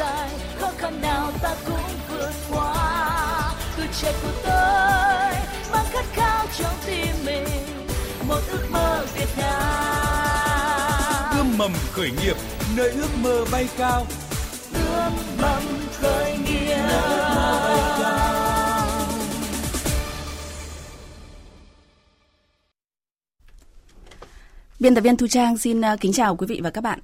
dài khó khăn nào ta cũng vượt qua. Tuổi trẻ của tôi mang khát khao trong tim mình một ước mơ Việt Nam. Ươm mầm khởi nghiệp nơi ước mơ bay cao. Ươm mầm khởi nghiệp. Biên tập viên Thu Trang xin à, kính chào quý vị và các bạn.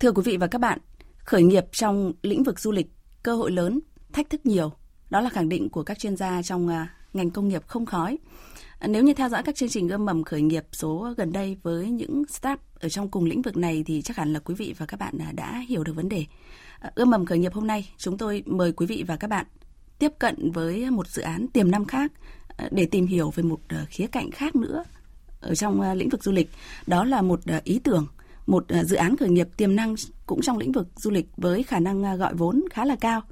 Thưa quý vị và các bạn, khởi nghiệp trong lĩnh vực du lịch, cơ hội lớn, thách thức nhiều. Đó là khẳng định của các chuyên gia trong à, ngành công nghiệp không khói. À, nếu như theo dõi các chương trình ươm mầm khởi nghiệp số gần đây với những startup ở trong cùng lĩnh vực này thì chắc hẳn là quý vị và các bạn à, đã hiểu được vấn đề. Ươm mầm khởi nghiệp hôm nay, chúng tôi mời quý vị và các bạn tiếp cận với một dự án tiềm năng khác để tìm hiểu về một khía cạnh khác nữa ở trong lĩnh vực du lịch đó là một ý tưởng một à, dự án khởi nghiệp tiềm năng cũng trong lĩnh vực du lịch với khả năng à, gọi vốn khá là cao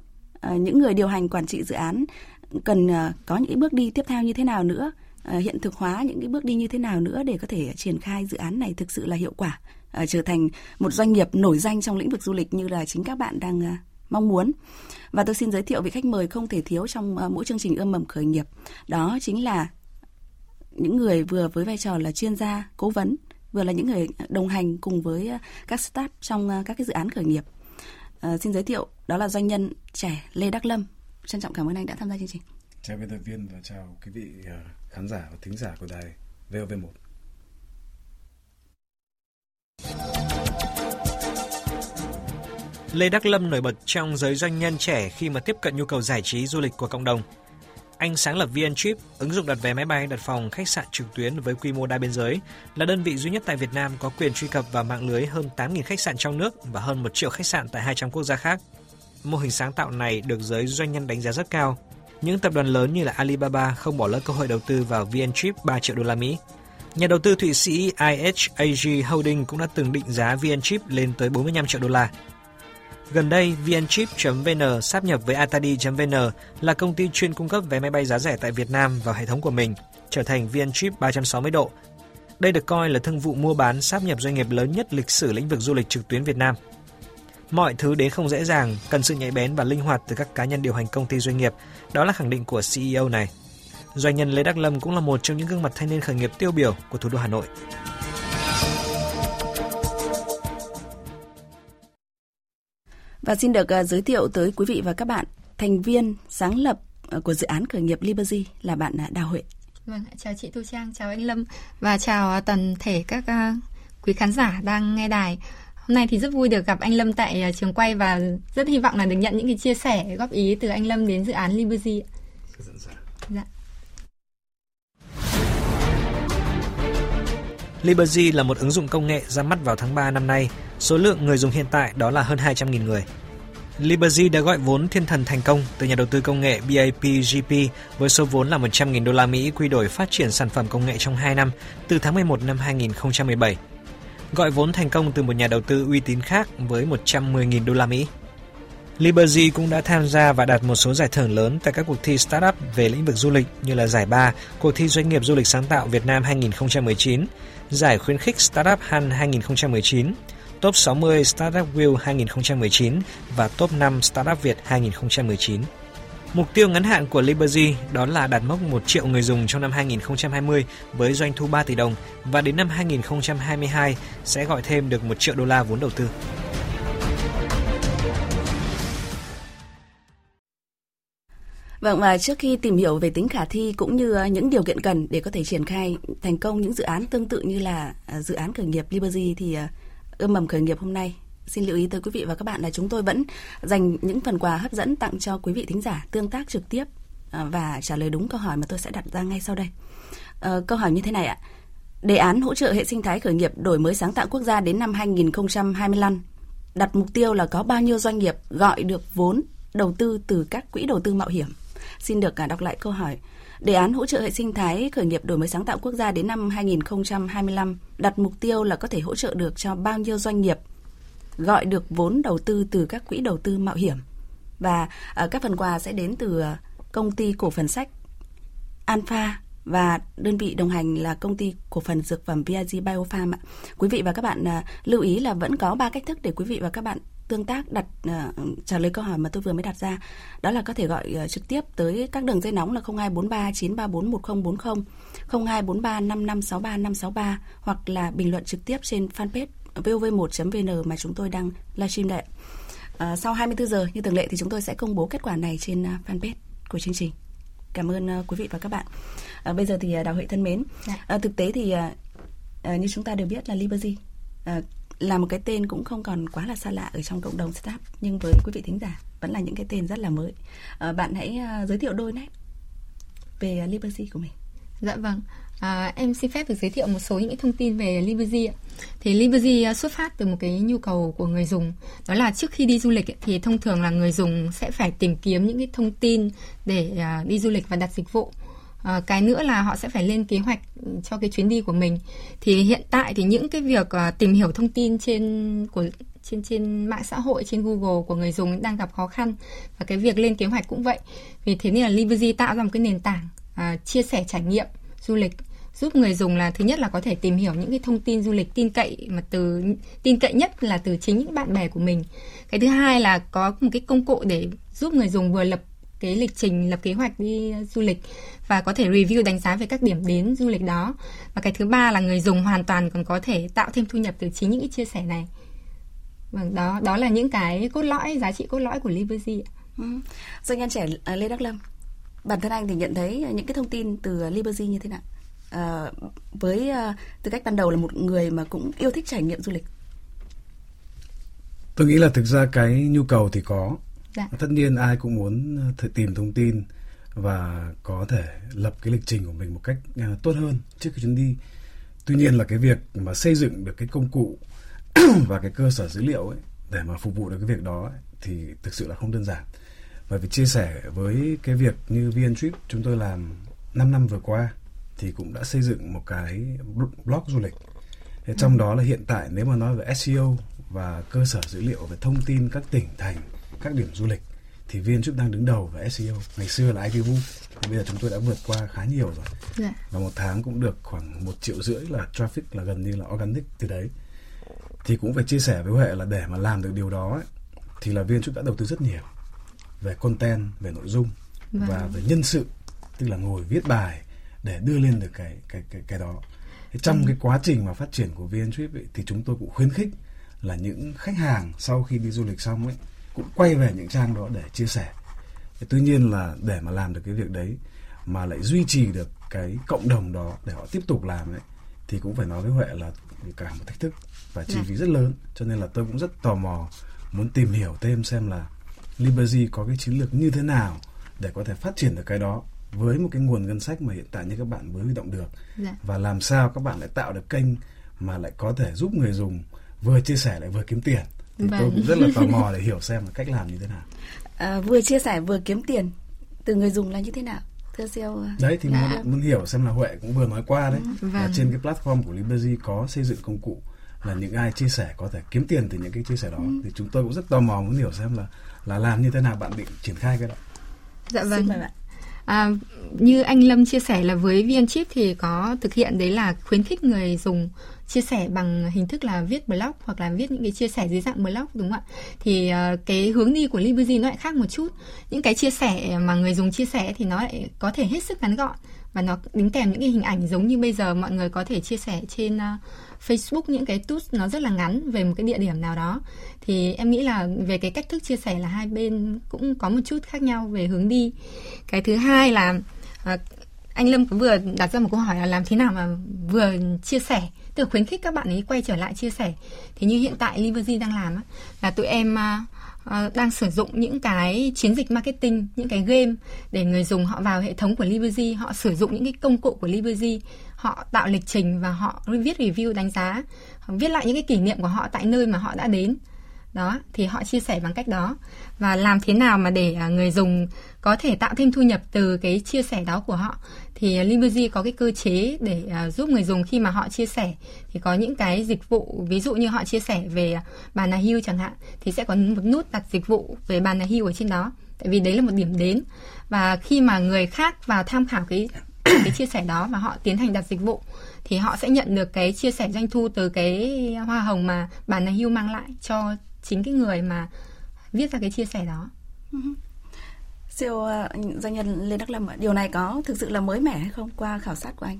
à, những người điều hành quản trị dự án cần có những bước đi tiếp theo như thế nào nữa hiện thực hóa những cái bước đi như thế nào nữa để có thể triển khai dự án này thực sự là hiệu quả trở thành một doanh nghiệp nổi danh trong lĩnh vực du lịch như là chính các bạn đang mong muốn. Và tôi xin giới thiệu vị khách mời không thể thiếu trong mỗi chương trình ươm mầm khởi nghiệp. Đó chính là những người vừa với vai trò là chuyên gia, cố vấn, vừa là những người đồng hành cùng với ờ, các startup trong ờ, các cái dự án khởi nghiệp. À, xin giới thiệu đó là doanh nhân trẻ Lê Đắc Lâm. Trân trọng cảm ơn anh đã tham gia chương trình. Chào biên tập viên và chào quý vị khán giả và thính giả của đài VOV1. Lê Đắc Lâm nổi bật trong giới doanh nhân trẻ khi mà tiếp cận nhu cầu giải trí du lịch của cộng đồng – anh sáng lập VN Trip, ứng dụng đặt vé máy bay, đặt phòng, khách sạn trực tuyến với quy mô đa biên giới, là đơn vị duy nhất tại Việt Nam có quyền truy cập vào mạng lưới hơn 8.000 khách sạn trong nước và hơn 1 triệu khách sạn tại 200 quốc gia khác. Mô hình sáng tạo này được giới doanh nhân đánh giá rất cao. Những tập đoàn lớn như là Alibaba không bỏ lỡ cơ hội đầu tư vào VN Trip 3 triệu đô la Mỹ. Nhà đầu tư Thụy Sĩ IHAG Holding cũng đã từng định giá VN Chip lên tới 45 triệu đô la. Gần đây, vnchip.vn sáp nhập với Atadi.vn là công ty chuyên cung cấp vé máy bay giá rẻ tại Việt Nam vào hệ thống của mình, trở thành vnchip 360 độ. Đây được coi là thương vụ mua bán sáp nhập doanh nghiệp lớn nhất lịch sử lĩnh vực du lịch trực tuyến Việt Nam. Mọi thứ đến không dễ dàng, cần sự nhạy bén và linh hoạt từ các cá nhân điều hành công ty doanh nghiệp, đó là khẳng định của CEO này. Doanh nhân Lê Đắc Lâm cũng là một trong những gương mặt thanh niên khởi nghiệp tiêu biểu của thủ đô Hà Nội. Và xin được uh, giới thiệu tới quý vị và các bạn thành viên sáng lập uh, của dự án khởi nghiệp Liberty là bạn uh, Đào Huệ. Vâng, chào chị Thu Trang, chào anh Lâm và chào toàn thể các quý khán giả đang nghe đài. Hôm nay thì rất vui được gặp anh Lâm tại trường quay và rất hy vọng là được nhận những cái chia sẻ góp ý từ anh Lâm đến dự án Liberty. Dạ. Liberty là một ứng dụng công nghệ ra mắt vào tháng 3 năm nay. Số lượng người dùng hiện tại đó là hơn 200.000 người. Liberty đã gọi vốn thiên thần thành công từ nhà đầu tư công nghệ BAPGP với số vốn là 100.000 đô la Mỹ quy đổi phát triển sản phẩm công nghệ trong 2 năm từ tháng 11 năm 2017. Gọi vốn thành công từ một nhà đầu tư uy tín khác với 110.000 đô la Mỹ. Liberty cũng đã tham gia và đạt một số giải thưởng lớn tại các cuộc thi startup về lĩnh vực du lịch như là giải 3, cuộc thi doanh nghiệp du lịch sáng tạo Việt Nam 2019, giải khuyến khích Startup Han 2019, Top 60 Startup Wheel 2019 và Top 5 Startup Việt 2019. Mục tiêu ngắn hạn của Liberty đó là đạt mốc 1 triệu người dùng trong năm 2020 với doanh thu 3 tỷ đồng và đến năm 2022 sẽ gọi thêm được 1 triệu đô la vốn đầu tư. Vâng và trước khi tìm hiểu về tính khả thi cũng như ờ, những điều kiện cần để có thể triển khai thành công những dự án tương tự như là ờ, dự án khởi nghiệp Liberty thì ờ, ươm mầm khởi nghiệp hôm nay, xin lưu ý tới quý vị và các bạn là chúng tôi vẫn dành những phần quà hấp dẫn tặng cho quý vị thính giả tương tác trực tiếp và trả lời đúng câu hỏi mà tôi sẽ đặt ra ngay sau đây. câu hỏi như thế này ạ. Đề án hỗ trợ hệ sinh thái khởi nghiệp đổi mới sáng tạo quốc gia đến năm 2025 đặt mục tiêu là có bao nhiêu doanh nghiệp gọi được vốn đầu tư từ các quỹ đầu tư mạo hiểm Xin được cả đọc lại câu hỏi. Đề án hỗ trợ hệ sinh thái khởi nghiệp đổi mới sáng tạo quốc gia đến năm 2025 đặt mục tiêu là có thể hỗ trợ được cho bao nhiêu doanh nghiệp, gọi được vốn đầu tư từ các quỹ đầu tư mạo hiểm. Và à, các phần quà sẽ đến từ à, công ty cổ phần sách Alpha và đơn vị đồng hành là công ty cổ phần dược phẩm VIG Biofarm ạ. Quý vị và các bạn lưu ý là vẫn có ba cách thức để quý vị và các bạn tương tác đặt uh, trả lời câu hỏi mà tôi vừa mới đặt ra đó là có thể gọi uh, trực tiếp tới các đường dây nóng là 0243 934 1040 0243 5563 563 hoặc là bình luận trực tiếp trên fanpage vov1.vn mà chúng tôi đang livestream đây. À, sau 24 giờ như thường lệ thì chúng tôi sẽ công bố kết quả này trên uh, fanpage của chương trình. Cảm ơn uh, quý vị và các bạn. À, bây giờ thì uh, Đào Huệ thân mến, dạ. à, thực tế thì uh, uh, như chúng ta đều biết là Liberty uh, là một cái tên cũng không còn quá là xa lạ ở trong cộng đồng startup nhưng với quý vị thính giả vẫn là những cái tên rất là mới. À, bạn hãy uh, giới thiệu đôi nét về uh, Liberty của mình. Dạ vâng. À, em xin phép được giới thiệu một số những cái thông tin về Liberty ạ. Thì Liberty ờ, xuất phát từ một cái nhu cầu của người dùng, đó là trước khi đi du lịch thì thông thường là người dùng sẽ phải tìm kiếm những cái thông tin để uh, đi du lịch và đặt dịch vụ. À, cái nữa là họ sẽ phải lên kế hoạch cho cái chuyến đi của mình. Thì hiện tại thì những cái việc uh, tìm hiểu thông tin trên của trên trên mạng xã hội trên Google của người dùng đang gặp khó khăn và cái việc lên kế hoạch cũng vậy. Vì thế nên là Liberty tạo ra một cái nền tảng uh, chia sẻ trải nghiệm du lịch giúp người dùng là thứ nhất là có thể tìm hiểu những cái thông tin du lịch tin cậy mà từ tin cậy nhất là từ chính những bạn bè của mình cái thứ hai là có một cái công cụ để giúp người dùng vừa lập cái lịch trình lập kế hoạch đi du lịch và có thể review đánh giá về các điểm đến du lịch đó. Và cái thứ ba là người dùng hoàn toàn còn có thể tạo thêm thu nhập từ chính những cái chia sẻ này. Vâng đó đó là những cái cốt lõi giá trị cốt lõi của Liberty ừ. doanh nhân trẻ à, Lê Đắc Lâm bản thân anh thì nhận thấy những cái thông tin từ Liberty như thế nào? À, với tư cách ban đầu là một người mà cũng yêu thích trải nghiệm du lịch. Tôi nghĩ là thực ra cái nhu cầu thì có dạ. tất nhiên ai cũng muốn ờ, tìm thông tin và có thể lập cái lịch trình của mình một cách uh, tốt hơn trước khi chuyến đi tuy nhiên là cái việc mà xây dựng được cái công cụ và cái cơ sở dữ liệu ấy để mà phục vụ được cái việc đó ấy, thì thực sự là không đơn giản và vì chia sẻ với cái việc như VN Trip chúng tôi làm 5 năm vừa qua thì cũng đã xây dựng một cái blog du lịch. Thế trong ừ. đó là hiện tại nếu mà nói về SEO và cơ sở dữ liệu về thông tin các tỉnh thành, các điểm du lịch thì viên trúc đang đứng đầu về SEO. Ngày xưa là ITVU, thì bây giờ chúng tôi đã vượt qua khá nhiều rồi. Dạ. Và một tháng cũng được khoảng một triệu rưỡi là traffic là gần như là organic từ đấy. Thì cũng phải chia sẻ với Huệ là để mà làm được điều đó ấy, thì là viên trúc đã đầu tư rất nhiều về content, về nội dung vâng. và về nhân sự, tức là ngồi viết bài để đưa lên được cái cái cái cái đó. Thế trong ừ. cái quá trình mà phát triển của VN Trip ấy, thì chúng tôi cũng khuyến khích là những khách hàng sau khi đi du lịch xong ấy cũng quay về những trang đó để chia sẻ. Thế tuy nhiên là để mà làm được cái việc đấy mà lại duy trì được cái cộng đồng đó để họ tiếp tục làm ấy thì cũng phải nói với Huệ là cả một thách thức và chi dạ. phí rất lớn cho nên là tôi cũng rất tò mò muốn tìm hiểu thêm xem là Liberty có cái chiến lược như thế nào để có thể phát triển được cái đó với một cái nguồn ngân sách mà hiện tại như các bạn mới huy động được dạ. và làm sao các bạn lại tạo được kênh mà lại có thể giúp người dùng vừa chia sẻ lại vừa kiếm tiền thì vâng. tôi cũng rất là tò mò để hiểu xem là cách làm như thế nào à, vừa chia sẻ vừa kiếm tiền từ người dùng là như thế nào thưa siêu đấy thì dạ. muốn, muốn hiểu xem là huệ cũng vừa nói qua đấy vâng. là trên cái platform của Liberty có xây dựng công cụ là những ai chia sẻ có thể kiếm tiền từ những cái chia sẻ đó ừ. thì chúng tôi cũng rất tò mò muốn hiểu xem là là làm như thế nào bạn định triển khai cái đó dạ vâng Xin mời bạn. À, như anh Lâm chia sẻ là với VnChip thì có thực hiện đấy là khuyến khích người dùng chia sẻ bằng hình thức là viết blog hoặc là viết những cái chia sẻ dưới dạng blog đúng không ạ? Thì uh, cái hướng đi của Liberty nó lại khác một chút. Những cái chia sẻ mà người dùng chia sẻ thì nó lại có thể hết sức ngắn gọn và nó đính kèm những cái hình ảnh giống như bây giờ mọi người có thể chia sẻ trên uh, Facebook những cái tút nó rất là ngắn về một cái địa điểm nào đó. Thì em nghĩ là về cái cách thức chia sẻ là hai bên cũng có một chút khác nhau về hướng đi. Cái thứ hai là uh, anh Lâm cũng vừa đặt ra một câu hỏi là làm thế nào mà vừa chia sẻ tức là khuyến khích các bạn ấy quay trở lại chia sẻ. Thì như hiện tại Liberty đang làm là tụi em uh, Ờ, đang sử dụng những cái chiến dịch marketing, những cái game để người dùng họ vào hệ thống của Liberty, họ sử dụng những cái công cụ của Liberty, họ tạo lịch trình và họ viết review, đánh giá, viết lại những cái kỷ niệm của họ tại nơi mà họ đã đến. Đó, thì họ chia sẻ bằng cách đó. Và làm thế nào mà để à, người dùng có thể tạo thêm thu nhập từ cái chia sẻ đó của họ? Thì Liberty có cái cơ chế để à, giúp người dùng khi mà họ chia sẻ. Thì có những cái dịch vụ, ví dụ như họ chia sẻ về à, bàn là hưu chẳng hạn, thì sẽ có một nút đặt dịch vụ về bàn là hưu ở trên đó. Tại vì đấy là một điểm đến. Và khi mà người khác vào tham khảo cái cái chia sẻ đó và họ tiến hành đặt dịch vụ, thì họ sẽ nhận được cái chia sẻ doanh thu từ cái hoa hồng mà bàn là hưu mang lại cho chính cái người mà viết ra cái chia sẻ đó. Ừ Siêu uh, doanh nhân Lê Đắc Lâm, điều này có thực sự là mới mẻ hay không qua khảo sát của anh?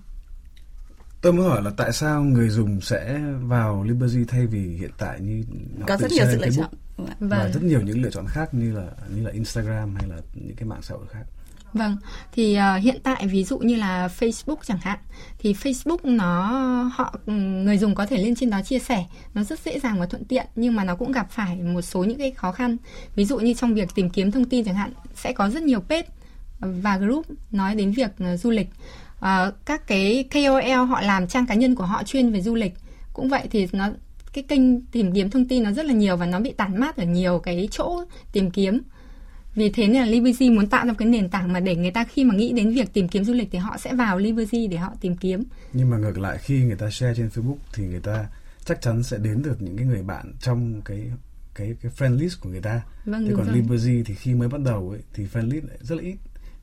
Tôi muốn hỏi là tại sao người dùng sẽ vào Liberty thay vì hiện tại như có rất nhiều sự lựa chọn và vâng. rất nhiều những lựa chọn khác như là như là Instagram hay là những cái mạng xã hội khác. Vâng, thì uh, hiện tại ví dụ như là Facebook chẳng hạn, thì Facebook nó họ ừ, người dùng có thể lên trên đó chia sẻ, nó rất dễ dàng và thuận tiện nhưng mà nó cũng gặp phải một số những cái khó khăn. Ví dụ như trong việc tìm kiếm thông tin chẳng hạn, sẽ có rất nhiều page và group nói đến việc uh, du lịch. Uh, các cái KOL họ làm trang cá nhân của họ chuyên về du lịch cũng vậy thì nó cái kênh tìm kiếm thông tin nó rất là nhiều và nó bị tản mát ở nhiều cái chỗ tìm kiếm vì thế nên là Liberty muốn tạo ra cái nền tảng mà để người ta khi mà nghĩ đến việc tìm kiếm du lịch thì họ sẽ vào Liberty để họ tìm kiếm. Nhưng mà ngược lại khi người ta share trên Facebook thì người ta chắc chắn sẽ đến được những cái người bạn trong cái cái cái friend list của người ta. Vâng, Thế còn rồi. Liberty thì khi mới bắt đầu ấy, thì friend list lại rất là ít.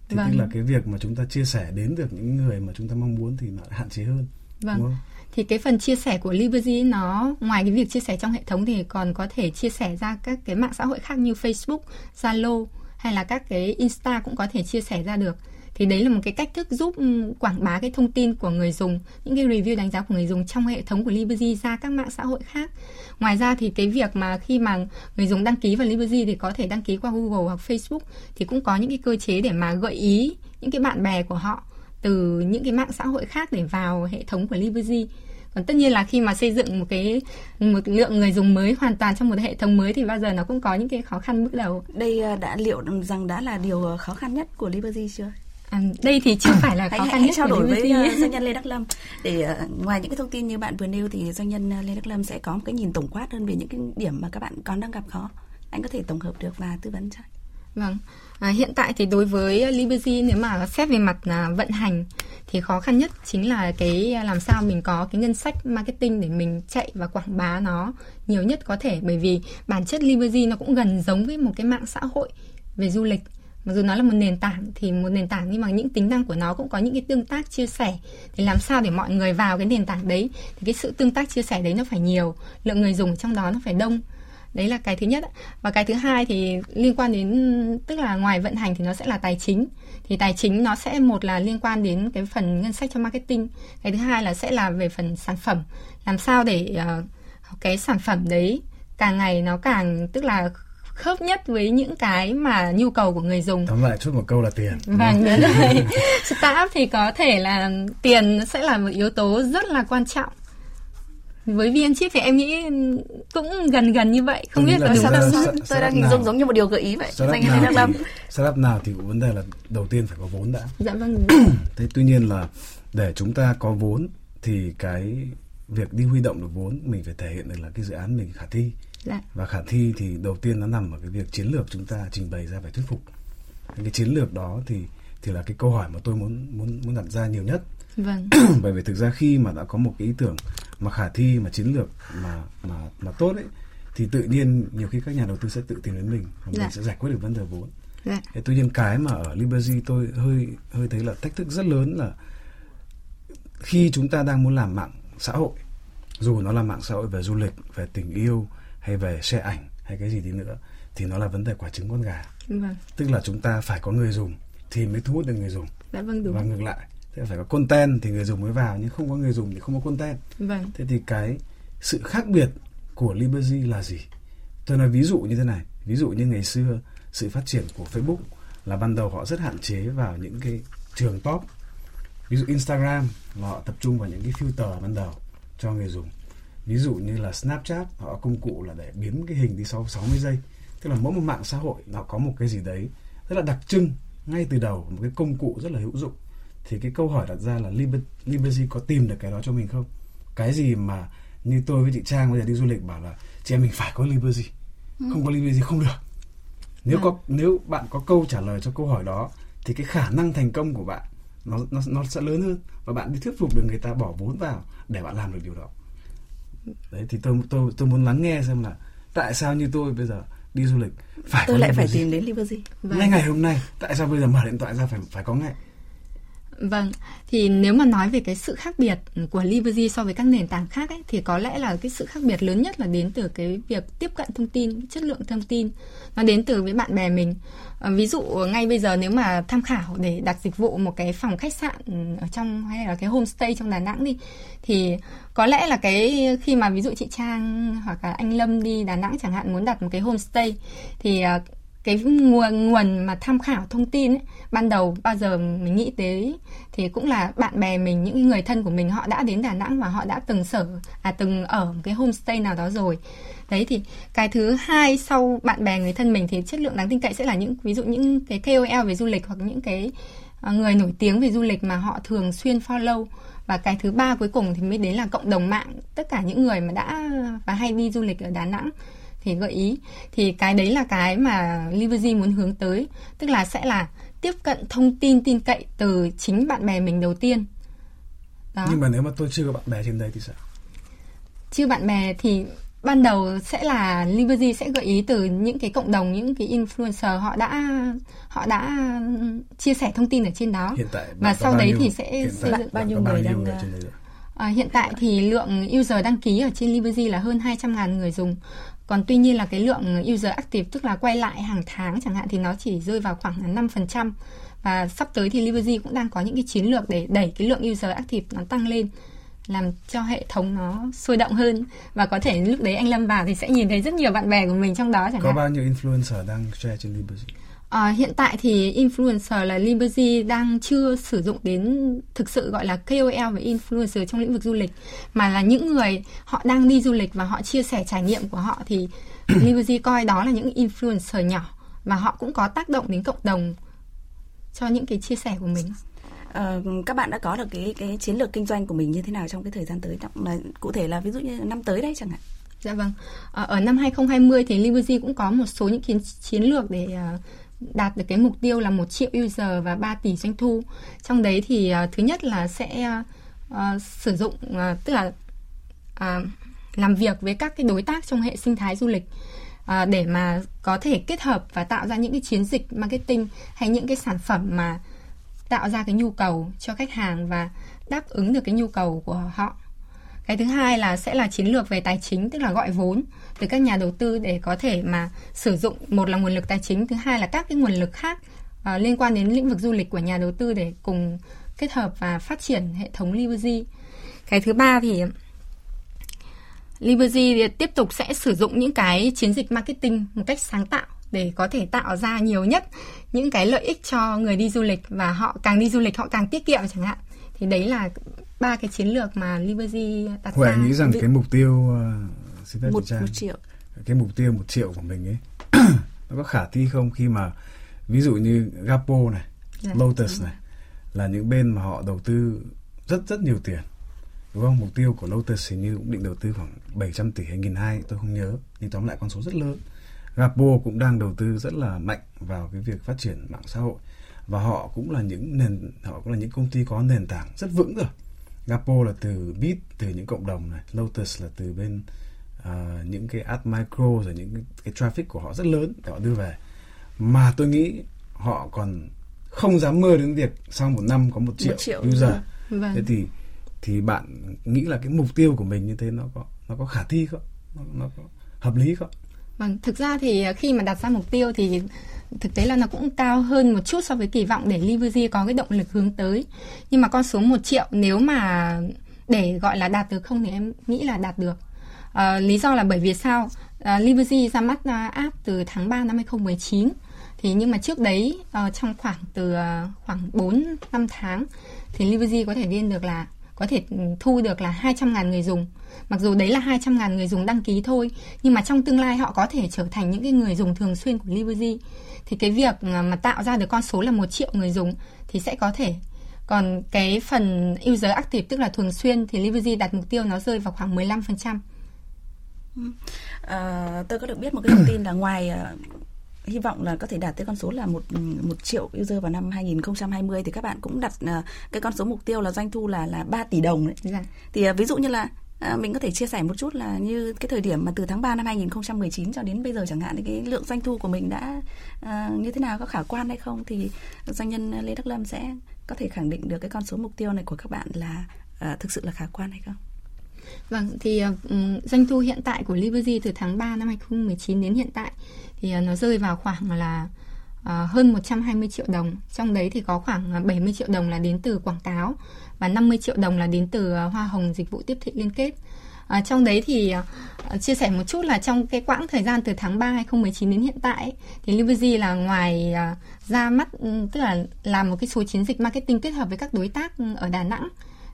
Thì vâng. tức là cái việc mà chúng ta chia sẻ đến được những người mà chúng ta mong muốn thì nó hạn chế hơn. Vâng. Đúng không? thì cái phần chia sẻ của Liberty nó ngoài cái việc chia sẻ trong hệ thống thì còn có thể chia sẻ ra các cái mạng xã hội khác như Facebook, Zalo hay là các cái Insta cũng có thể chia sẻ ra được. Thì đấy là một cái cách thức giúp ừ, quảng bá cái thông tin của người dùng, những cái review đánh giá của người dùng trong hệ thống của Liberty ra các mạng xã hội khác. Ngoài ra thì cái việc mà khi mà người dùng đăng ký vào Liberty thì có thể đăng ký qua Google hoặc Facebook thì cũng có những cái cơ chế để mà gợi ý những cái bạn bè của họ từ những cái mạng xã hội khác để vào hệ thống của Liberty còn tất nhiên là khi mà xây dựng một cái một lượng người dùng mới hoàn toàn trong một hệ thống mới thì bao giờ nó cũng có những cái khó khăn bước đầu. Đây à, đã liệu rằng đã là điều khó khăn nhất của Liberty chưa? À, đây thì chưa phải là khó khăn nhất trao đổi với uh, doanh nhân Lê Đắc Lâm. Để uh, ngoài những cái thông tin như bạn vừa nêu thì doanh nhân Lê Đắc Lâm sẽ có một cái nhìn tổng quát hơn về những cái điểm mà các bạn còn đang gặp khó. Anh có thể tổng hợp được và tư vấn cho Vâng, à, hiện tại thì đối với Liberty nếu mà xét về mặt à, vận hành thì khó khăn nhất chính là cái à, làm sao mình có cái ngân sách marketing để mình chạy và quảng bá nó nhiều nhất có thể. Bởi vì bản chất Liberty nó cũng gần giống với một cái mạng xã hội về du lịch. Mặc dù nó là một nền tảng thì một nền tảng nhưng mà những tính năng của nó cũng có những cái tương tác chia sẻ. Thì làm sao để mọi người vào cái nền tảng đấy? Thì cái sự tương tác chia sẻ đấy nó phải nhiều lượng người dùng trong đó nó phải đông đấy là cái thứ nhất và cái thứ hai thì liên quan đến tức là ngoài vận hành thì nó sẽ là tài chính thì tài chính nó sẽ một là liên quan đến cái phần ngân sách cho marketing cái thứ hai là sẽ là về phần sản phẩm làm sao để uh, cái sản phẩm đấy càng ngày nó càng tức là khớp nhất với những cái mà nhu cầu của người dùng. Tóm lại chút một câu là tiền. Vâng, đúng rồi. Startup thì có thể là tiền sẽ là một yếu tố rất là quan trọng với VN Chip thì em nghĩ cũng gần gần như vậy không tôi biết là sao đâu tôi đang hình dung giống như một điều gợi ý vậy startup nào, thì, lâm. startup nào thì cũng vấn đề là đầu tiên phải có vốn đã. Dạ vâng. Thế tuy nhiên là để chúng ta có vốn thì cái việc đi huy động được vốn mình phải thể hiện được là cái dự án mình khả thi. Dạ. và khả thi thì đầu tiên nó nằm ở cái việc chiến lược chúng ta trình bày ra phải thuyết phục. Cái chiến lược đó thì thì là cái câu hỏi mà tôi muốn muốn muốn đặt ra nhiều nhất vâng. bởi vì thực ra khi mà đã có một cái ý tưởng mà khả thi mà chiến lược mà mà mà tốt ấy thì tự nhiên nhiều khi các nhà đầu tư sẽ tự tìm đến mình và dạ. mình sẽ giải quyết được vấn đề vốn dạ. Thế tuy nhiên cái mà ở Liberty tôi hơi hơi thấy là thách thức rất lớn là khi chúng ta đang muốn làm mạng xã hội dù nó là mạng xã hội về du lịch về tình yêu hay về xe ảnh hay cái gì đi nữa thì nó là vấn đề quả trứng con gà vâng. tức là chúng ta phải có người dùng thì mới thu hút được người dùng dạ, vâng, đúng. và ngược lại thế phải có content thì người dùng mới vào nhưng không có người dùng thì không có content. Vâng. thế thì cái sự khác biệt của Liberty là gì? Tôi nói ví dụ như thế này ví dụ như ngày xưa sự phát triển của Facebook là ban đầu họ rất hạn chế vào những cái trường top. Ví dụ Instagram là họ tập trung vào những cái filter ban đầu cho người dùng. Ví dụ như là Snapchat họ công cụ là để biến cái hình đi sau 60 giây. Tức là mỗi một mạng xã hội nó có một cái gì đấy rất là đặc trưng ngay từ đầu một cái công cụ rất là hữu dụng thì cái câu hỏi đặt ra là Liberty có tìm được cái đó cho mình không cái gì mà như tôi với chị Trang bây giờ đi du lịch bảo là chị em mình phải có Liberty ừ. không có Liberty không được nếu à. có nếu bạn có câu trả lời cho câu hỏi đó thì cái khả năng thành công của bạn nó nó nó sẽ lớn hơn và bạn đi thuyết phục được người ta bỏ vốn vào để bạn làm được điều đó đấy thì tôi tôi tôi muốn lắng nghe xem là tại sao như tôi bây giờ đi du lịch phải tôi lại phải tìm đến Liberty vâng. ngay ngày hôm nay tại sao bây giờ mở điện thoại ra phải phải có ngay Vâng, thì nếu mà nói về cái sự khác biệt của Livergy so với các nền tảng khác ấy, thì có lẽ là cái sự khác biệt lớn nhất là đến từ cái việc tiếp cận thông tin, chất lượng thông tin. Nó đến từ với bạn bè mình. À, ví dụ ngay bây giờ nếu mà tham khảo để đặt dịch vụ một cái phòng khách sạn ở trong hay là cái homestay trong Đà Nẵng đi thì có lẽ là cái khi mà ví dụ chị Trang hoặc là anh Lâm đi Đà Nẵng chẳng hạn muốn đặt một cái homestay thì ờ, cái nguồn nguồn mà tham khảo thông tin ấy, ban đầu bao giờ mình nghĩ tới thì cũng là bạn bè mình những người thân của mình họ đã đến Đà Nẵng và họ đã từng sở à từng ở một cái homestay nào đó rồi. Đấy thì cái thứ hai sau bạn bè người thân mình thì chất lượng đáng tin cậy sẽ là những ví dụ những cái KOL về du lịch hoặc những cái à, người nổi tiếng về du lịch mà họ thường xuyên follow. Và cái thứ ba cuối cùng thì mới đến là cộng đồng mạng tất cả những người mà đã và hay đi du lịch ở Đà Nẵng thì gợi ý. Thì cái đấy là cái mà Livergy muốn hướng tới. Tức là sẽ là tiếp cận thông tin tin cậy từ chính bạn bè mình đầu tiên. Đó. nhưng mà nếu mà tôi chưa có bạn bè trên đây thì sao? Chưa bạn bè thì ban đầu sẽ là Livergy sẽ gợi ý từ những cái cộng đồng những cái influencer họ đã họ đã chia sẻ thông tin ở trên đó. Hiện tại và sau đấy thì sẽ xây dựng bao nhiêu người đang À, hiện tại thì lượng user đăng ký ở trên Livergy là hơn 200.000 người dùng còn tuy nhiên là cái lượng user active tức là quay lại hàng tháng chẳng hạn thì nó chỉ rơi vào khoảng là 5% và sắp tới thì Livergy cũng đang có những cái chiến lược để đẩy cái lượng user active nó tăng lên làm cho hệ thống nó sôi động hơn. Và có thể lúc đấy anh Lâm vào thì sẽ nhìn thấy rất nhiều bạn bè của mình trong đó chẳng có hạn. bao nhiêu influencer đang share trên Livergy À, hiện tại thì influencer là Liberty đang chưa sử dụng đến thực sự gọi là KOL và influencer trong lĩnh vực du lịch mà là những người họ đang đi du lịch và họ chia sẻ trải nghiệm của họ thì Liberty coi đó là những influencer nhỏ và họ cũng có tác động đến cộng đồng cho những cái chia sẻ của mình. À, các bạn đã có được cái cái chiến lược kinh doanh của mình như thế nào trong cái thời gian tới là cụ thể là ví dụ như năm tới đây chẳng hạn Dạ vâng. À, ở năm 2020 thì Liberty cũng có một số những chiến, chiến lược để uh, đạt được cái mục tiêu là 1 triệu user và 3 tỷ doanh thu. Trong đấy thì uh, thứ nhất là sẽ uh, sử dụng uh, tức là uh, làm việc với các cái đối tác trong hệ sinh thái du lịch uh, để mà có thể kết hợp và tạo ra những cái chiến dịch marketing hay những cái sản phẩm mà tạo ra cái nhu cầu cho khách hàng và đáp ứng được cái nhu cầu của họ cái thứ hai là sẽ là chiến lược về tài chính tức là gọi vốn từ các nhà đầu tư để có thể mà sử dụng một là nguồn lực tài chính thứ hai là các cái nguồn lực khác uh, liên quan đến lĩnh vực du lịch của nhà đầu tư để cùng kết hợp và phát triển hệ thống Liberty. Cái thứ ba thì Liberty tiếp tục sẽ sử dụng những cái chiến dịch marketing một cách sáng tạo để có thể tạo ra nhiều nhất những cái lợi ích cho người đi du lịch và họ càng đi du lịch họ càng tiết kiệm chẳng hạn thì đấy là ba cái chiến lược mà Liberty đặt Huệ ra. nghĩ rằng cái mục tiêu uh, xin phép một, một triệu cái mục tiêu một triệu của mình ấy nó có khả thi không khi mà ví dụ như Gapo này, Dạ, Lotus này là những bên mà họ đầu tư rất rất nhiều tiền đúng không? Mục tiêu của Lotus hình như cũng định đầu tư khoảng 700 tỷ hay nghìn hai tôi không nhớ nhưng tóm lại con số rất lớn. Gapo cũng đang đầu tư rất là mạnh vào cái việc phát triển mạng xã hội và họ cũng là những nền họ cũng là những công ty có nền tảng rất vững rồi. Gapo là từ Bit từ những cộng đồng này, Lotus là từ bên uh, những cái ad micro rồi những cái, cái traffic của họ rất lớn để họ đưa về. Mà tôi nghĩ họ còn không dám mơ đến việc sau một năm có một triệu, triệu user. Vâng. Thế thì thì bạn nghĩ là cái mục tiêu của mình như thế nó có nó có khả thi không? Nó, nó có hợp lý không? Vâng, thực ra thì khi mà đặt ra mục tiêu thì thực tế là nó cũng cao hơn một chút so với kỳ vọng để Livergy có cái động lực hướng tới. Nhưng mà con số 1 triệu nếu mà để gọi là đạt được không thì em nghĩ là đạt được. À, lý do là bởi vì sao? Ờ, à, Liberty ra mắt uh, app từ tháng 3 năm 2019 thì nhưng mà trước đấy uh, trong khoảng từ uh, khoảng 4 5 tháng thì Liberty có thể viên được là có thể ừ, thu được là 200.000 người dùng. Mặc dù đấy là 200.000 người dùng đăng ký thôi, nhưng mà trong tương lai họ có thể trở thành những cái người dùng thường xuyên của Liberty. Thì cái việc mà tạo ra được con số là 1 triệu người dùng thì sẽ có thể. Còn cái phần user active tức là thường xuyên thì Liberty đặt mục tiêu nó rơi vào khoảng 15%. À, tôi có được biết một cái thông tin là ngoài uh, hy vọng là có thể đạt tới con số là một một triệu user vào năm 2020 thì các bạn cũng đặt uh, cái con số mục tiêu là doanh thu là là 3 tỷ đồng đấy. Dạ. Thì uh, ví dụ như là à, mình có thể chia sẻ một chút là như cái thời điểm mà từ tháng 3 năm 2019 cho đến bây giờ chẳng hạn thì cái lượng doanh thu của mình đã à, như thế nào có khả quan hay không thì doanh nhân Lê Đắc Lâm sẽ có thể khẳng định được cái con số mục tiêu này của các bạn là à, thực sự là khả quan hay không? Vâng, thì ờ, doanh thu hiện tại của Liberty từ tháng 3 năm 2019 đến hiện tại thì uh, nó rơi vào khoảng là uh, hơn 120 triệu đồng. Trong đấy thì có khoảng 70 triệu đồng là đến từ quảng cáo và 50 triệu đồng là đến từ uh, hoa hồng dịch vụ tiếp thị liên kết. À, trong đấy thì uh, chia sẻ một chút là trong cái quãng thời gian từ tháng 3 2019 đến hiện tại thì Liberty là ngoài uh, ra mắt tức là làm một cái số chiến dịch marketing kết hợp với các đối tác ở Đà Nẵng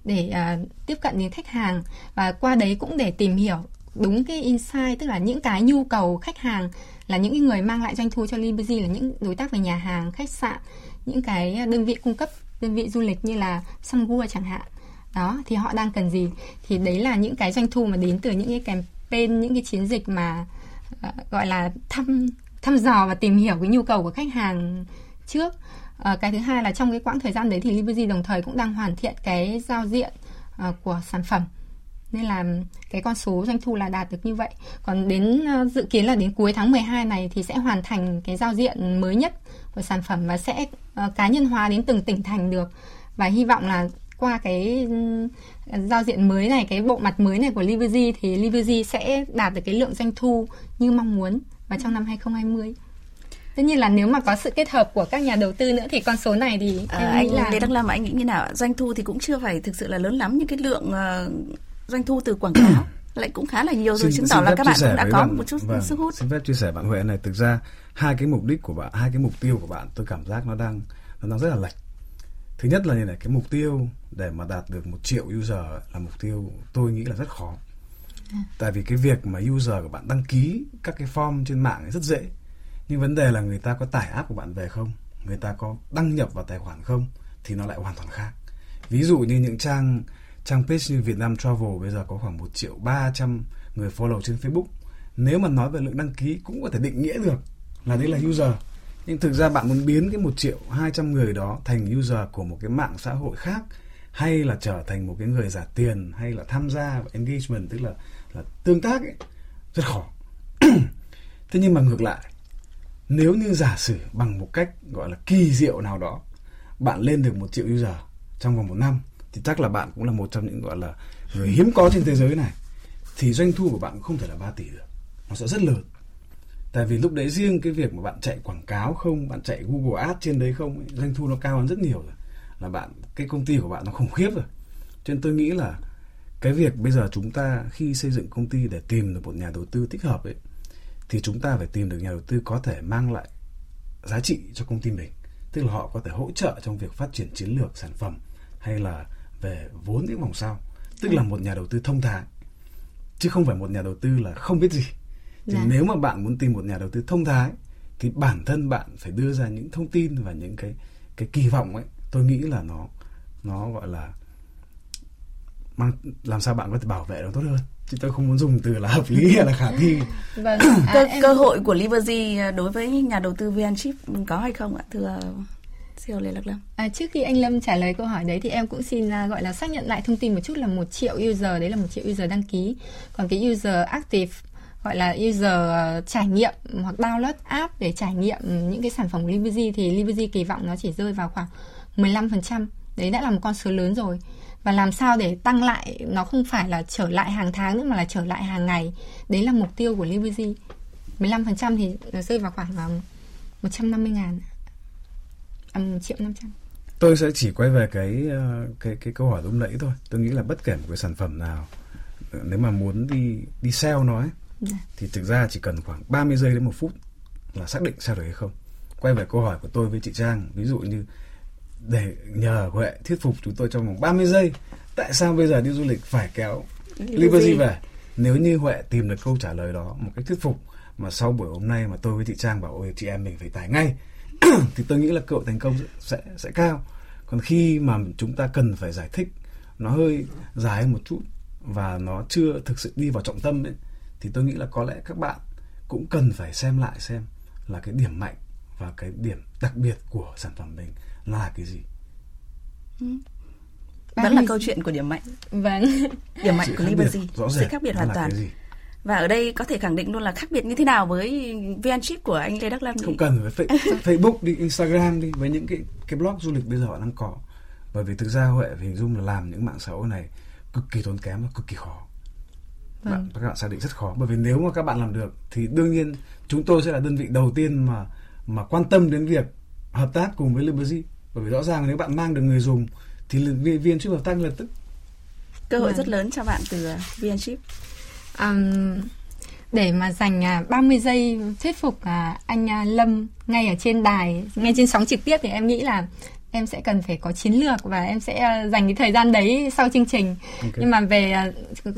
để uh, tiếp cận đến khách hàng và qua đấy cũng để tìm hiểu đúng cái insight tức là những cái nhu cầu khách hàng là những người mang lại doanh thu cho Liberty là những đối tác về nhà hàng, khách sạn, những cái đơn vị cung cấp đơn vị du lịch như là Sunwood chẳng hạn. Đó thì họ đang cần gì? Thì đấy là những cái doanh thu mà đến từ những cái campaign, những cái chiến dịch mà uh, gọi là thăm thăm dò và tìm hiểu cái nhu cầu của khách hàng trước. À, cái thứ hai là trong cái quãng thời gian đấy thì Liberty đồng thời cũng đang hoàn thiện cái giao diện uh, của sản phẩm. Nên là cái con số doanh thu là đạt được như vậy. Còn đến uh, dự kiến là đến cuối tháng 12 này thì sẽ hoàn thành cái giao diện mới nhất của sản phẩm và sẽ uh, cá nhân hóa đến từng tỉnh thành được. Và hy vọng là qua cái ừ, giao diện mới này cái bộ mặt mới này của Liberty thì Liberty sẽ đạt được cái lượng doanh thu như mong muốn vào trong năm 2020 tất nhiên là nếu mà có sự kết hợp của các nhà đầu tư nữa thì con số này thì à, em anh nghĩ là Lê Đăng anh nghĩ như nào? Doanh thu thì cũng chưa phải thực sự là lớn lắm nhưng cái lượng uh, doanh thu từ quảng cáo lại cũng khá là nhiều rồi. Xin, chứng tỏ là các bạn cũng đã có bạn, một chút vâng, sức hút. xin phép chia sẻ bạn Huệ này. Thực ra hai cái mục đích của bạn hai cái mục tiêu của bạn tôi cảm giác nó đang nó đang rất là lệch. Thứ nhất là như này cái mục tiêu để mà đạt được một triệu user là mục tiêu tôi nghĩ là rất khó. À. tại vì cái việc mà user của bạn đăng ký các cái form trên mạng rất dễ nhưng vấn đề là người ta có tải app của bạn về không? Người ta có đăng nhập vào tài khoản không? Thì nó lại hoàn toàn khác. Ví dụ như những trang trang page như Việt Nam Travel bây giờ có khoảng 1 triệu 300 người follow trên Facebook. Nếu mà nói về lượng đăng ký cũng có thể định nghĩa được là đấy là user. Nhưng thực ra bạn muốn biến cái 1 triệu 200 người đó thành user của một cái mạng xã hội khác hay là trở thành một cái người giả tiền hay là tham gia và engagement tức là là tương tác ấy, rất khó. Thế nhưng mà ngược lại nếu như giả sử bằng một cách gọi là kỳ diệu nào đó, bạn lên được một triệu user trong vòng một năm, thì chắc là bạn cũng là một trong những gọi là người hiếm có trên thế giới này, thì doanh thu của bạn cũng không thể là 3 tỷ được. Nó sẽ rất lớn. Tại vì lúc đấy riêng cái việc mà bạn chạy quảng cáo không, bạn chạy Google Ads trên đấy không doanh thu nó cao hơn rất nhiều rồi, là bạn, cái công ty của bạn nó khủng khiếp rồi. Cho nên tôi nghĩ là cái việc bây giờ chúng ta khi xây dựng công ty để tìm được một nhà đầu tư thích hợp ấy thì chúng ta phải tìm được nhà đầu tư có thể mang lại giá trị cho công ty mình. Tức là họ có thể hỗ trợ trong việc phát triển chiến lược sản phẩm hay là về vốn những vòng sau. Tức là một nhà đầu tư thông thái. Chứ không phải một nhà đầu tư là không biết gì. Thì dạ. nếu mà bạn muốn tìm một nhà đầu tư thông thái thì bản thân bạn phải đưa ra những thông tin và những cái cái kỳ vọng ấy. Tôi nghĩ là nó nó gọi là mang làm sao bạn có thể bảo vệ nó tốt hơn? Chứ tôi không muốn dùng từ là hợp lý hay là khả thi. Vâng. À, cơ, em... cơ hội của Liberty đối với nhà đầu tư VnChip có hay không ạ thưa CEO Lê Lạc Lâm? À, trước khi anh Lâm trả lời câu hỏi đấy thì em cũng xin uh, gọi là xác nhận lại thông tin một chút là một triệu user đấy là một triệu user đăng ký. Còn cái user active gọi là user uh, trải nghiệm hoặc download app để trải nghiệm những cái sản phẩm của Liberty thì Liberty kỳ vọng nó chỉ rơi vào khoảng 15% đấy đã là một con số lớn rồi và làm sao để tăng lại nó không phải là trở lại hàng tháng nữa mà là trở lại hàng ngày. Đấy là mục tiêu của Liberty 15% thì nó rơi vào khoảng là 150 ngàn. À, 1 triệu 500 tôi sẽ chỉ quay về cái ờ, cái cái câu hỏi lúc nãy thôi. Tôi nghĩ là bất kể một cái sản phẩm nào nếu mà muốn đi đi sale nó ấy, dạ. thì thực ra chỉ cần khoảng 30 giây đến một phút là xác định sale được hay không. Quay về câu hỏi của tôi với chị Trang ví dụ như để nhờ Huệ thuyết phục chúng tôi trong vòng 30 giây. Tại sao bây giờ đi du lịch phải kéo Liberty về? Nếu như Huệ tìm được câu trả lời đó một cách thuyết phục mà sau buổi hôm nay mà tôi với chị Trang bảo ôi chị em mình phải tải ngay thì tôi nghĩ là cơ hội thành công sẽ sẽ cao. Còn khi mà chúng ta cần phải giải thích nó hơi dài một chút và nó chưa thực sự đi vào trọng tâm ấy thì tôi nghĩ là có lẽ các bạn cũng cần phải xem lại xem là cái điểm mạnh và cái điểm đặc biệt của sản phẩm mình là cái gì? Ừ. vẫn là câu chuyện của điểm mạnh. Vâng. Điểm mạnh của Liberty. sự khác biệt hoàn toàn. và ở đây có thể khẳng định luôn là khác biệt như thế nào với VnTrip của anh Lê Đắc Lâm không cần với Facebook đi Instagram đi với những cái cái blog du lịch bây giờ họ đang có. Bởi vì thực ra Huệ hình dung là làm những mạng xã hội này cực kỳ tốn kém và cực kỳ khó. Vâng. bạn, các bạn xác định rất khó. Bởi vì nếu mà các bạn làm được thì đương nhiên chúng tôi sẽ là đơn vị đầu tiên mà mà quan tâm đến việc hợp tác cùng với Liberty bởi vì rõ ràng nếu bạn mang được người dùng thì viên chip hợp tác lập tức cơ hội vâng. rất lớn cho bạn từ VN Chip um, để mà dành 30 à, giây thuyết phục à, anh à, Lâm ngay ở trên đài, ngay trên sóng trực tiếp thì em nghĩ là em sẽ cần phải có chiến lược và em sẽ dành cái thời gian đấy sau chương trình. Okay. Nhưng mà về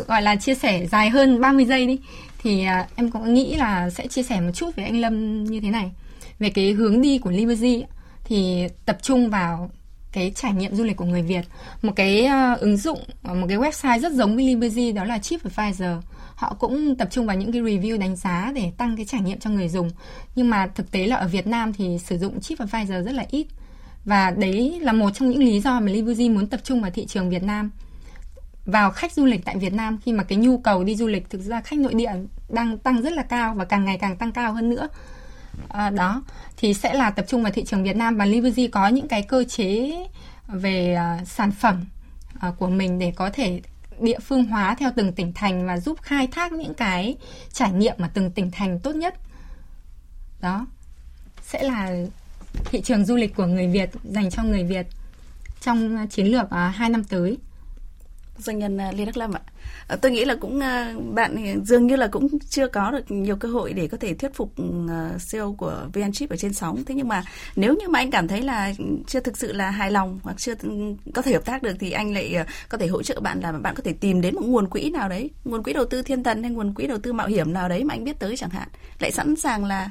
gọi là chia sẻ dài hơn 30 giây đi thì em cũng nghĩ là sẽ chia sẻ một chút với anh Lâm như thế này. Về cái hướng đi của Liberty thì tập trung vào cái trải nghiệm du lịch của người Việt. Một cái uh, ứng dụng, ờ, một cái website rất giống với Liberty đó là TripAdvisor họ cũng tập trung vào những cái review đánh giá để tăng cái trải nghiệm cho người dùng. Nhưng mà thực tế là ở Việt Nam thì sử dụng Tripadvisor rất là ít. Và đấy là một trong những lý do mà Liberty muốn tập trung vào thị trường Việt Nam. Vào khách du lịch tại Việt Nam khi mà cái nhu cầu đi du lịch thực ra khách nội địa đang tăng rất là cao và càng ngày càng tăng cao hơn nữa à, đó. Thì sẽ là tập trung vào thị trường Việt Nam và Livuzi có những cái cơ chế về uh, sản phẩm uh, của mình để có thể địa phương hóa theo từng tỉnh thành và giúp khai thác những cái trải nghiệm mà từng tỉnh thành tốt nhất. Đó. Sẽ là thị trường du lịch của người Việt dành cho người Việt trong chiến lược uh, à, 2 năm tới doanh nhân à, Lê Đắc Lâm ạ. Ờ, tôi nghĩ là cũng à, bạn dường như là cũng chưa có được nhiều cơ hội để có thể thuyết phục ừ, à, CEO của VnChip ở trên sóng. Thế nhưng mà nếu như mà anh cảm thấy là chưa thực sự là hài lòng hoặc chưa có thể hợp tác được thì anh lại có thể hỗ trợ bạn là bạn có thể tìm đến một nguồn quỹ nào đấy, nguồn quỹ đầu tư thiên thần hay nguồn quỹ đầu tư mạo hiểm nào đấy mà anh biết tới chẳng hạn. Lại sẵn sàng là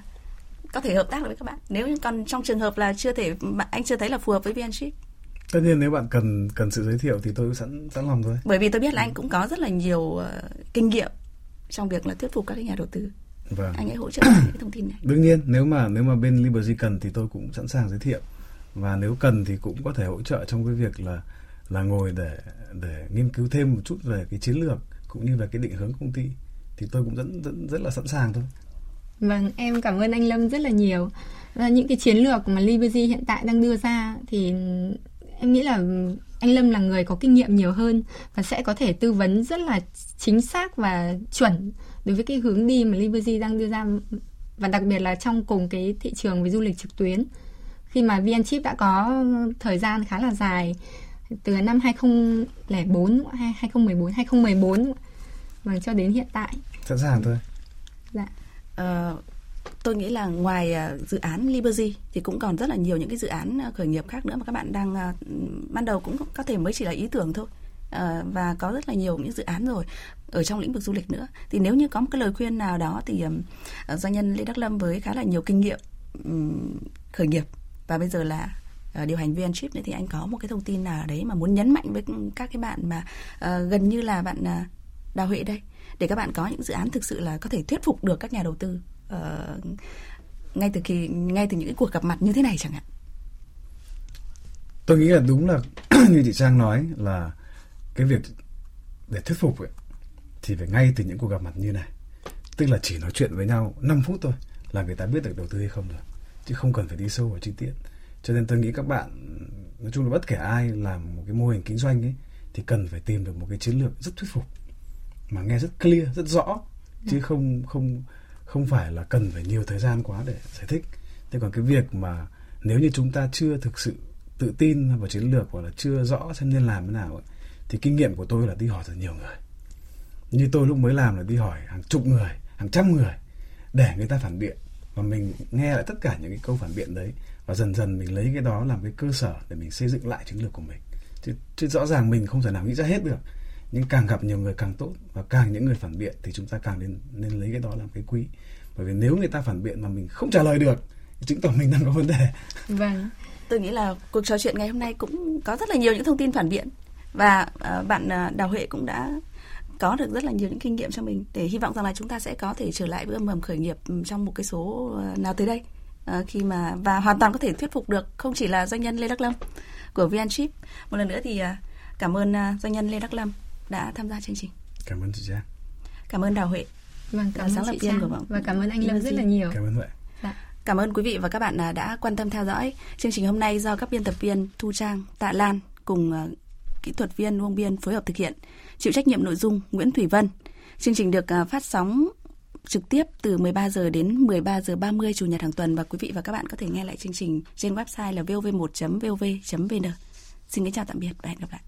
có thể hợp tác được với các bạn. Nếu như còn trong trường hợp là chưa thể anh chưa thấy là phù hợp với VnChip tất nhiên nếu bạn cần cần sự giới thiệu thì tôi sẵn sẵn lòng thôi. Bởi vì tôi biết là anh cũng có rất là nhiều uh, kinh nghiệm trong việc là thuyết phục các nhà đầu tư. Vâng. anh hãy hỗ trợ những cái thông tin này. Đương nhiên nếu mà nếu mà bên Liberty cần thì tôi cũng sẵn sàng giới thiệu. Và nếu cần thì cũng có thể hỗ trợ trong cái việc là là ngồi để để nghiên cứu thêm một chút về cái chiến lược cũng như về cái định hướng công ty. Thì tôi cũng rất rất, rất là sẵn sàng thôi. Vâng, em cảm ơn anh Lâm rất là nhiều. Và những cái chiến lược mà Liberty hiện tại đang đưa ra thì em nghĩ là anh Lâm là người có kinh nghiệm nhiều hơn và sẽ có thể tư vấn rất là chính xác và chuẩn đối với cái hướng đi mà Liberty đang đưa ra và đặc biệt là trong cùng cái thị trường về du lịch trực tuyến. Khi mà VnChip đã có thời gian khá là dài từ năm 2004 2014 2014 và cho đến hiện tại. Sẵn sàng thôi. Dạ. Uh, tôi nghĩ là ngoài à, dự án Liberty thì cũng còn rất là nhiều những cái dự án à, khởi nghiệp khác nữa mà các bạn đang à, ban đầu cũng có thể mới chỉ là ý tưởng thôi. Ờ, và có rất là nhiều những dự án rồi ở trong lĩnh vực du lịch nữa. Thì nếu như có một cái lời khuyên nào đó thì ờ, doanh nhân Lê Đắc Lâm với khá là nhiều kinh nghiệm khởi nghiệp. Và bây giờ là ờ, điều hành VN Trip thì anh có một cái thông tin nào đấy mà muốn nhấn mạnh với các cái bạn mà gần như là bạn Đào Huệ đây, để các bạn có những dự án thực sự là có thể thuyết phục được các nhà đầu tư? Uh, ngay từ khi ngay từ những cái cuộc gặp mặt như thế này chẳng hạn. Tôi nghĩ là đúng là như chị trang nói là cái việc để thuyết phục ấy, thì phải ngay từ những cuộc gặp mặt như này. Tức là chỉ nói chuyện với nhau 5 phút thôi là người ta biết được đầu tư hay không rồi. Chứ không cần phải đi sâu vào chi tiết. Cho nên tôi nghĩ các bạn nói chung là bất kể ai làm một cái mô hình kinh doanh ấy thì cần phải tìm được một cái chiến lược rất thuyết phục. Mà nghe rất clear rất rõ. Chứ không không không phải là cần phải nhiều thời gian quá để giải thích. Thế còn cái việc mà nếu như chúng ta chưa thực sự tự tin vào chiến lược hoặc là chưa rõ xem nên làm thế nào ấy, thì kinh nghiệm của tôi là đi hỏi thật nhiều người. Như tôi lúc mới làm là đi hỏi hàng chục người hàng trăm người để người ta phản biện. Và mình nghe lại tất cả những cái câu phản biện đấy và dần dần mình lấy cái đó làm cái cơ sở để mình xây dựng lại chiến lược của mình. Chứ, chứ rõ ràng mình không thể nào nghĩ ra hết được nhưng càng gặp nhiều người càng tốt và càng những người phản biện thì chúng ta càng nên nên lấy cái đó làm cái quý bởi vì nếu người ta phản biện mà mình không trả lời được thì chứng tỏ mình đang có vấn đề. Vâng. Tôi nghĩ là cuộc trò chuyện ngày hôm nay cũng có rất là nhiều những thông tin phản biện. Và uh, bạn uh, đào huệ cũng đã có được rất là nhiều những kinh nghiệm cho mình. Để hy vọng rằng là chúng ta sẽ có thể trở lại với âm mầm khởi nghiệp trong một cái số nào tới đây. Uh, khi mà và hoàn toàn có thể thuyết phục được không chỉ là doanh nhân lê đắc lâm của VnChip một lần nữa thì uh, Cảm ơn uh, doanh nhân Lê Đắc Lâm đã tham gia chương trình. Cảm ơn chị Trang. Cảm ơn Đào Huệ. Vâng, cảm ơn chị Trang của và cảm ơn anh Lâm rất là nhiều. Cảm ơn Huệ. Dạ. Cảm ơn quý vị và các bạn à, đã quan tâm theo dõi. Chương trình hôm nay do các biên tập viên Thu Trang, Tạ Lan cùng uh, kỹ thuật viên Uông Biên phối hợp thực hiện. Chịu trách nhiệm nội dung Nguyễn Thủy Vân. Chương trình được uh, phát sóng trực tiếp từ 13 giờ đến 13 giờ 30 chủ nhật hàng tuần và quý vị và các bạn có thể nghe lại chương trình trên website là vov1.vov.vn. Xin kính chào tạm biệt và hẹn gặp lại.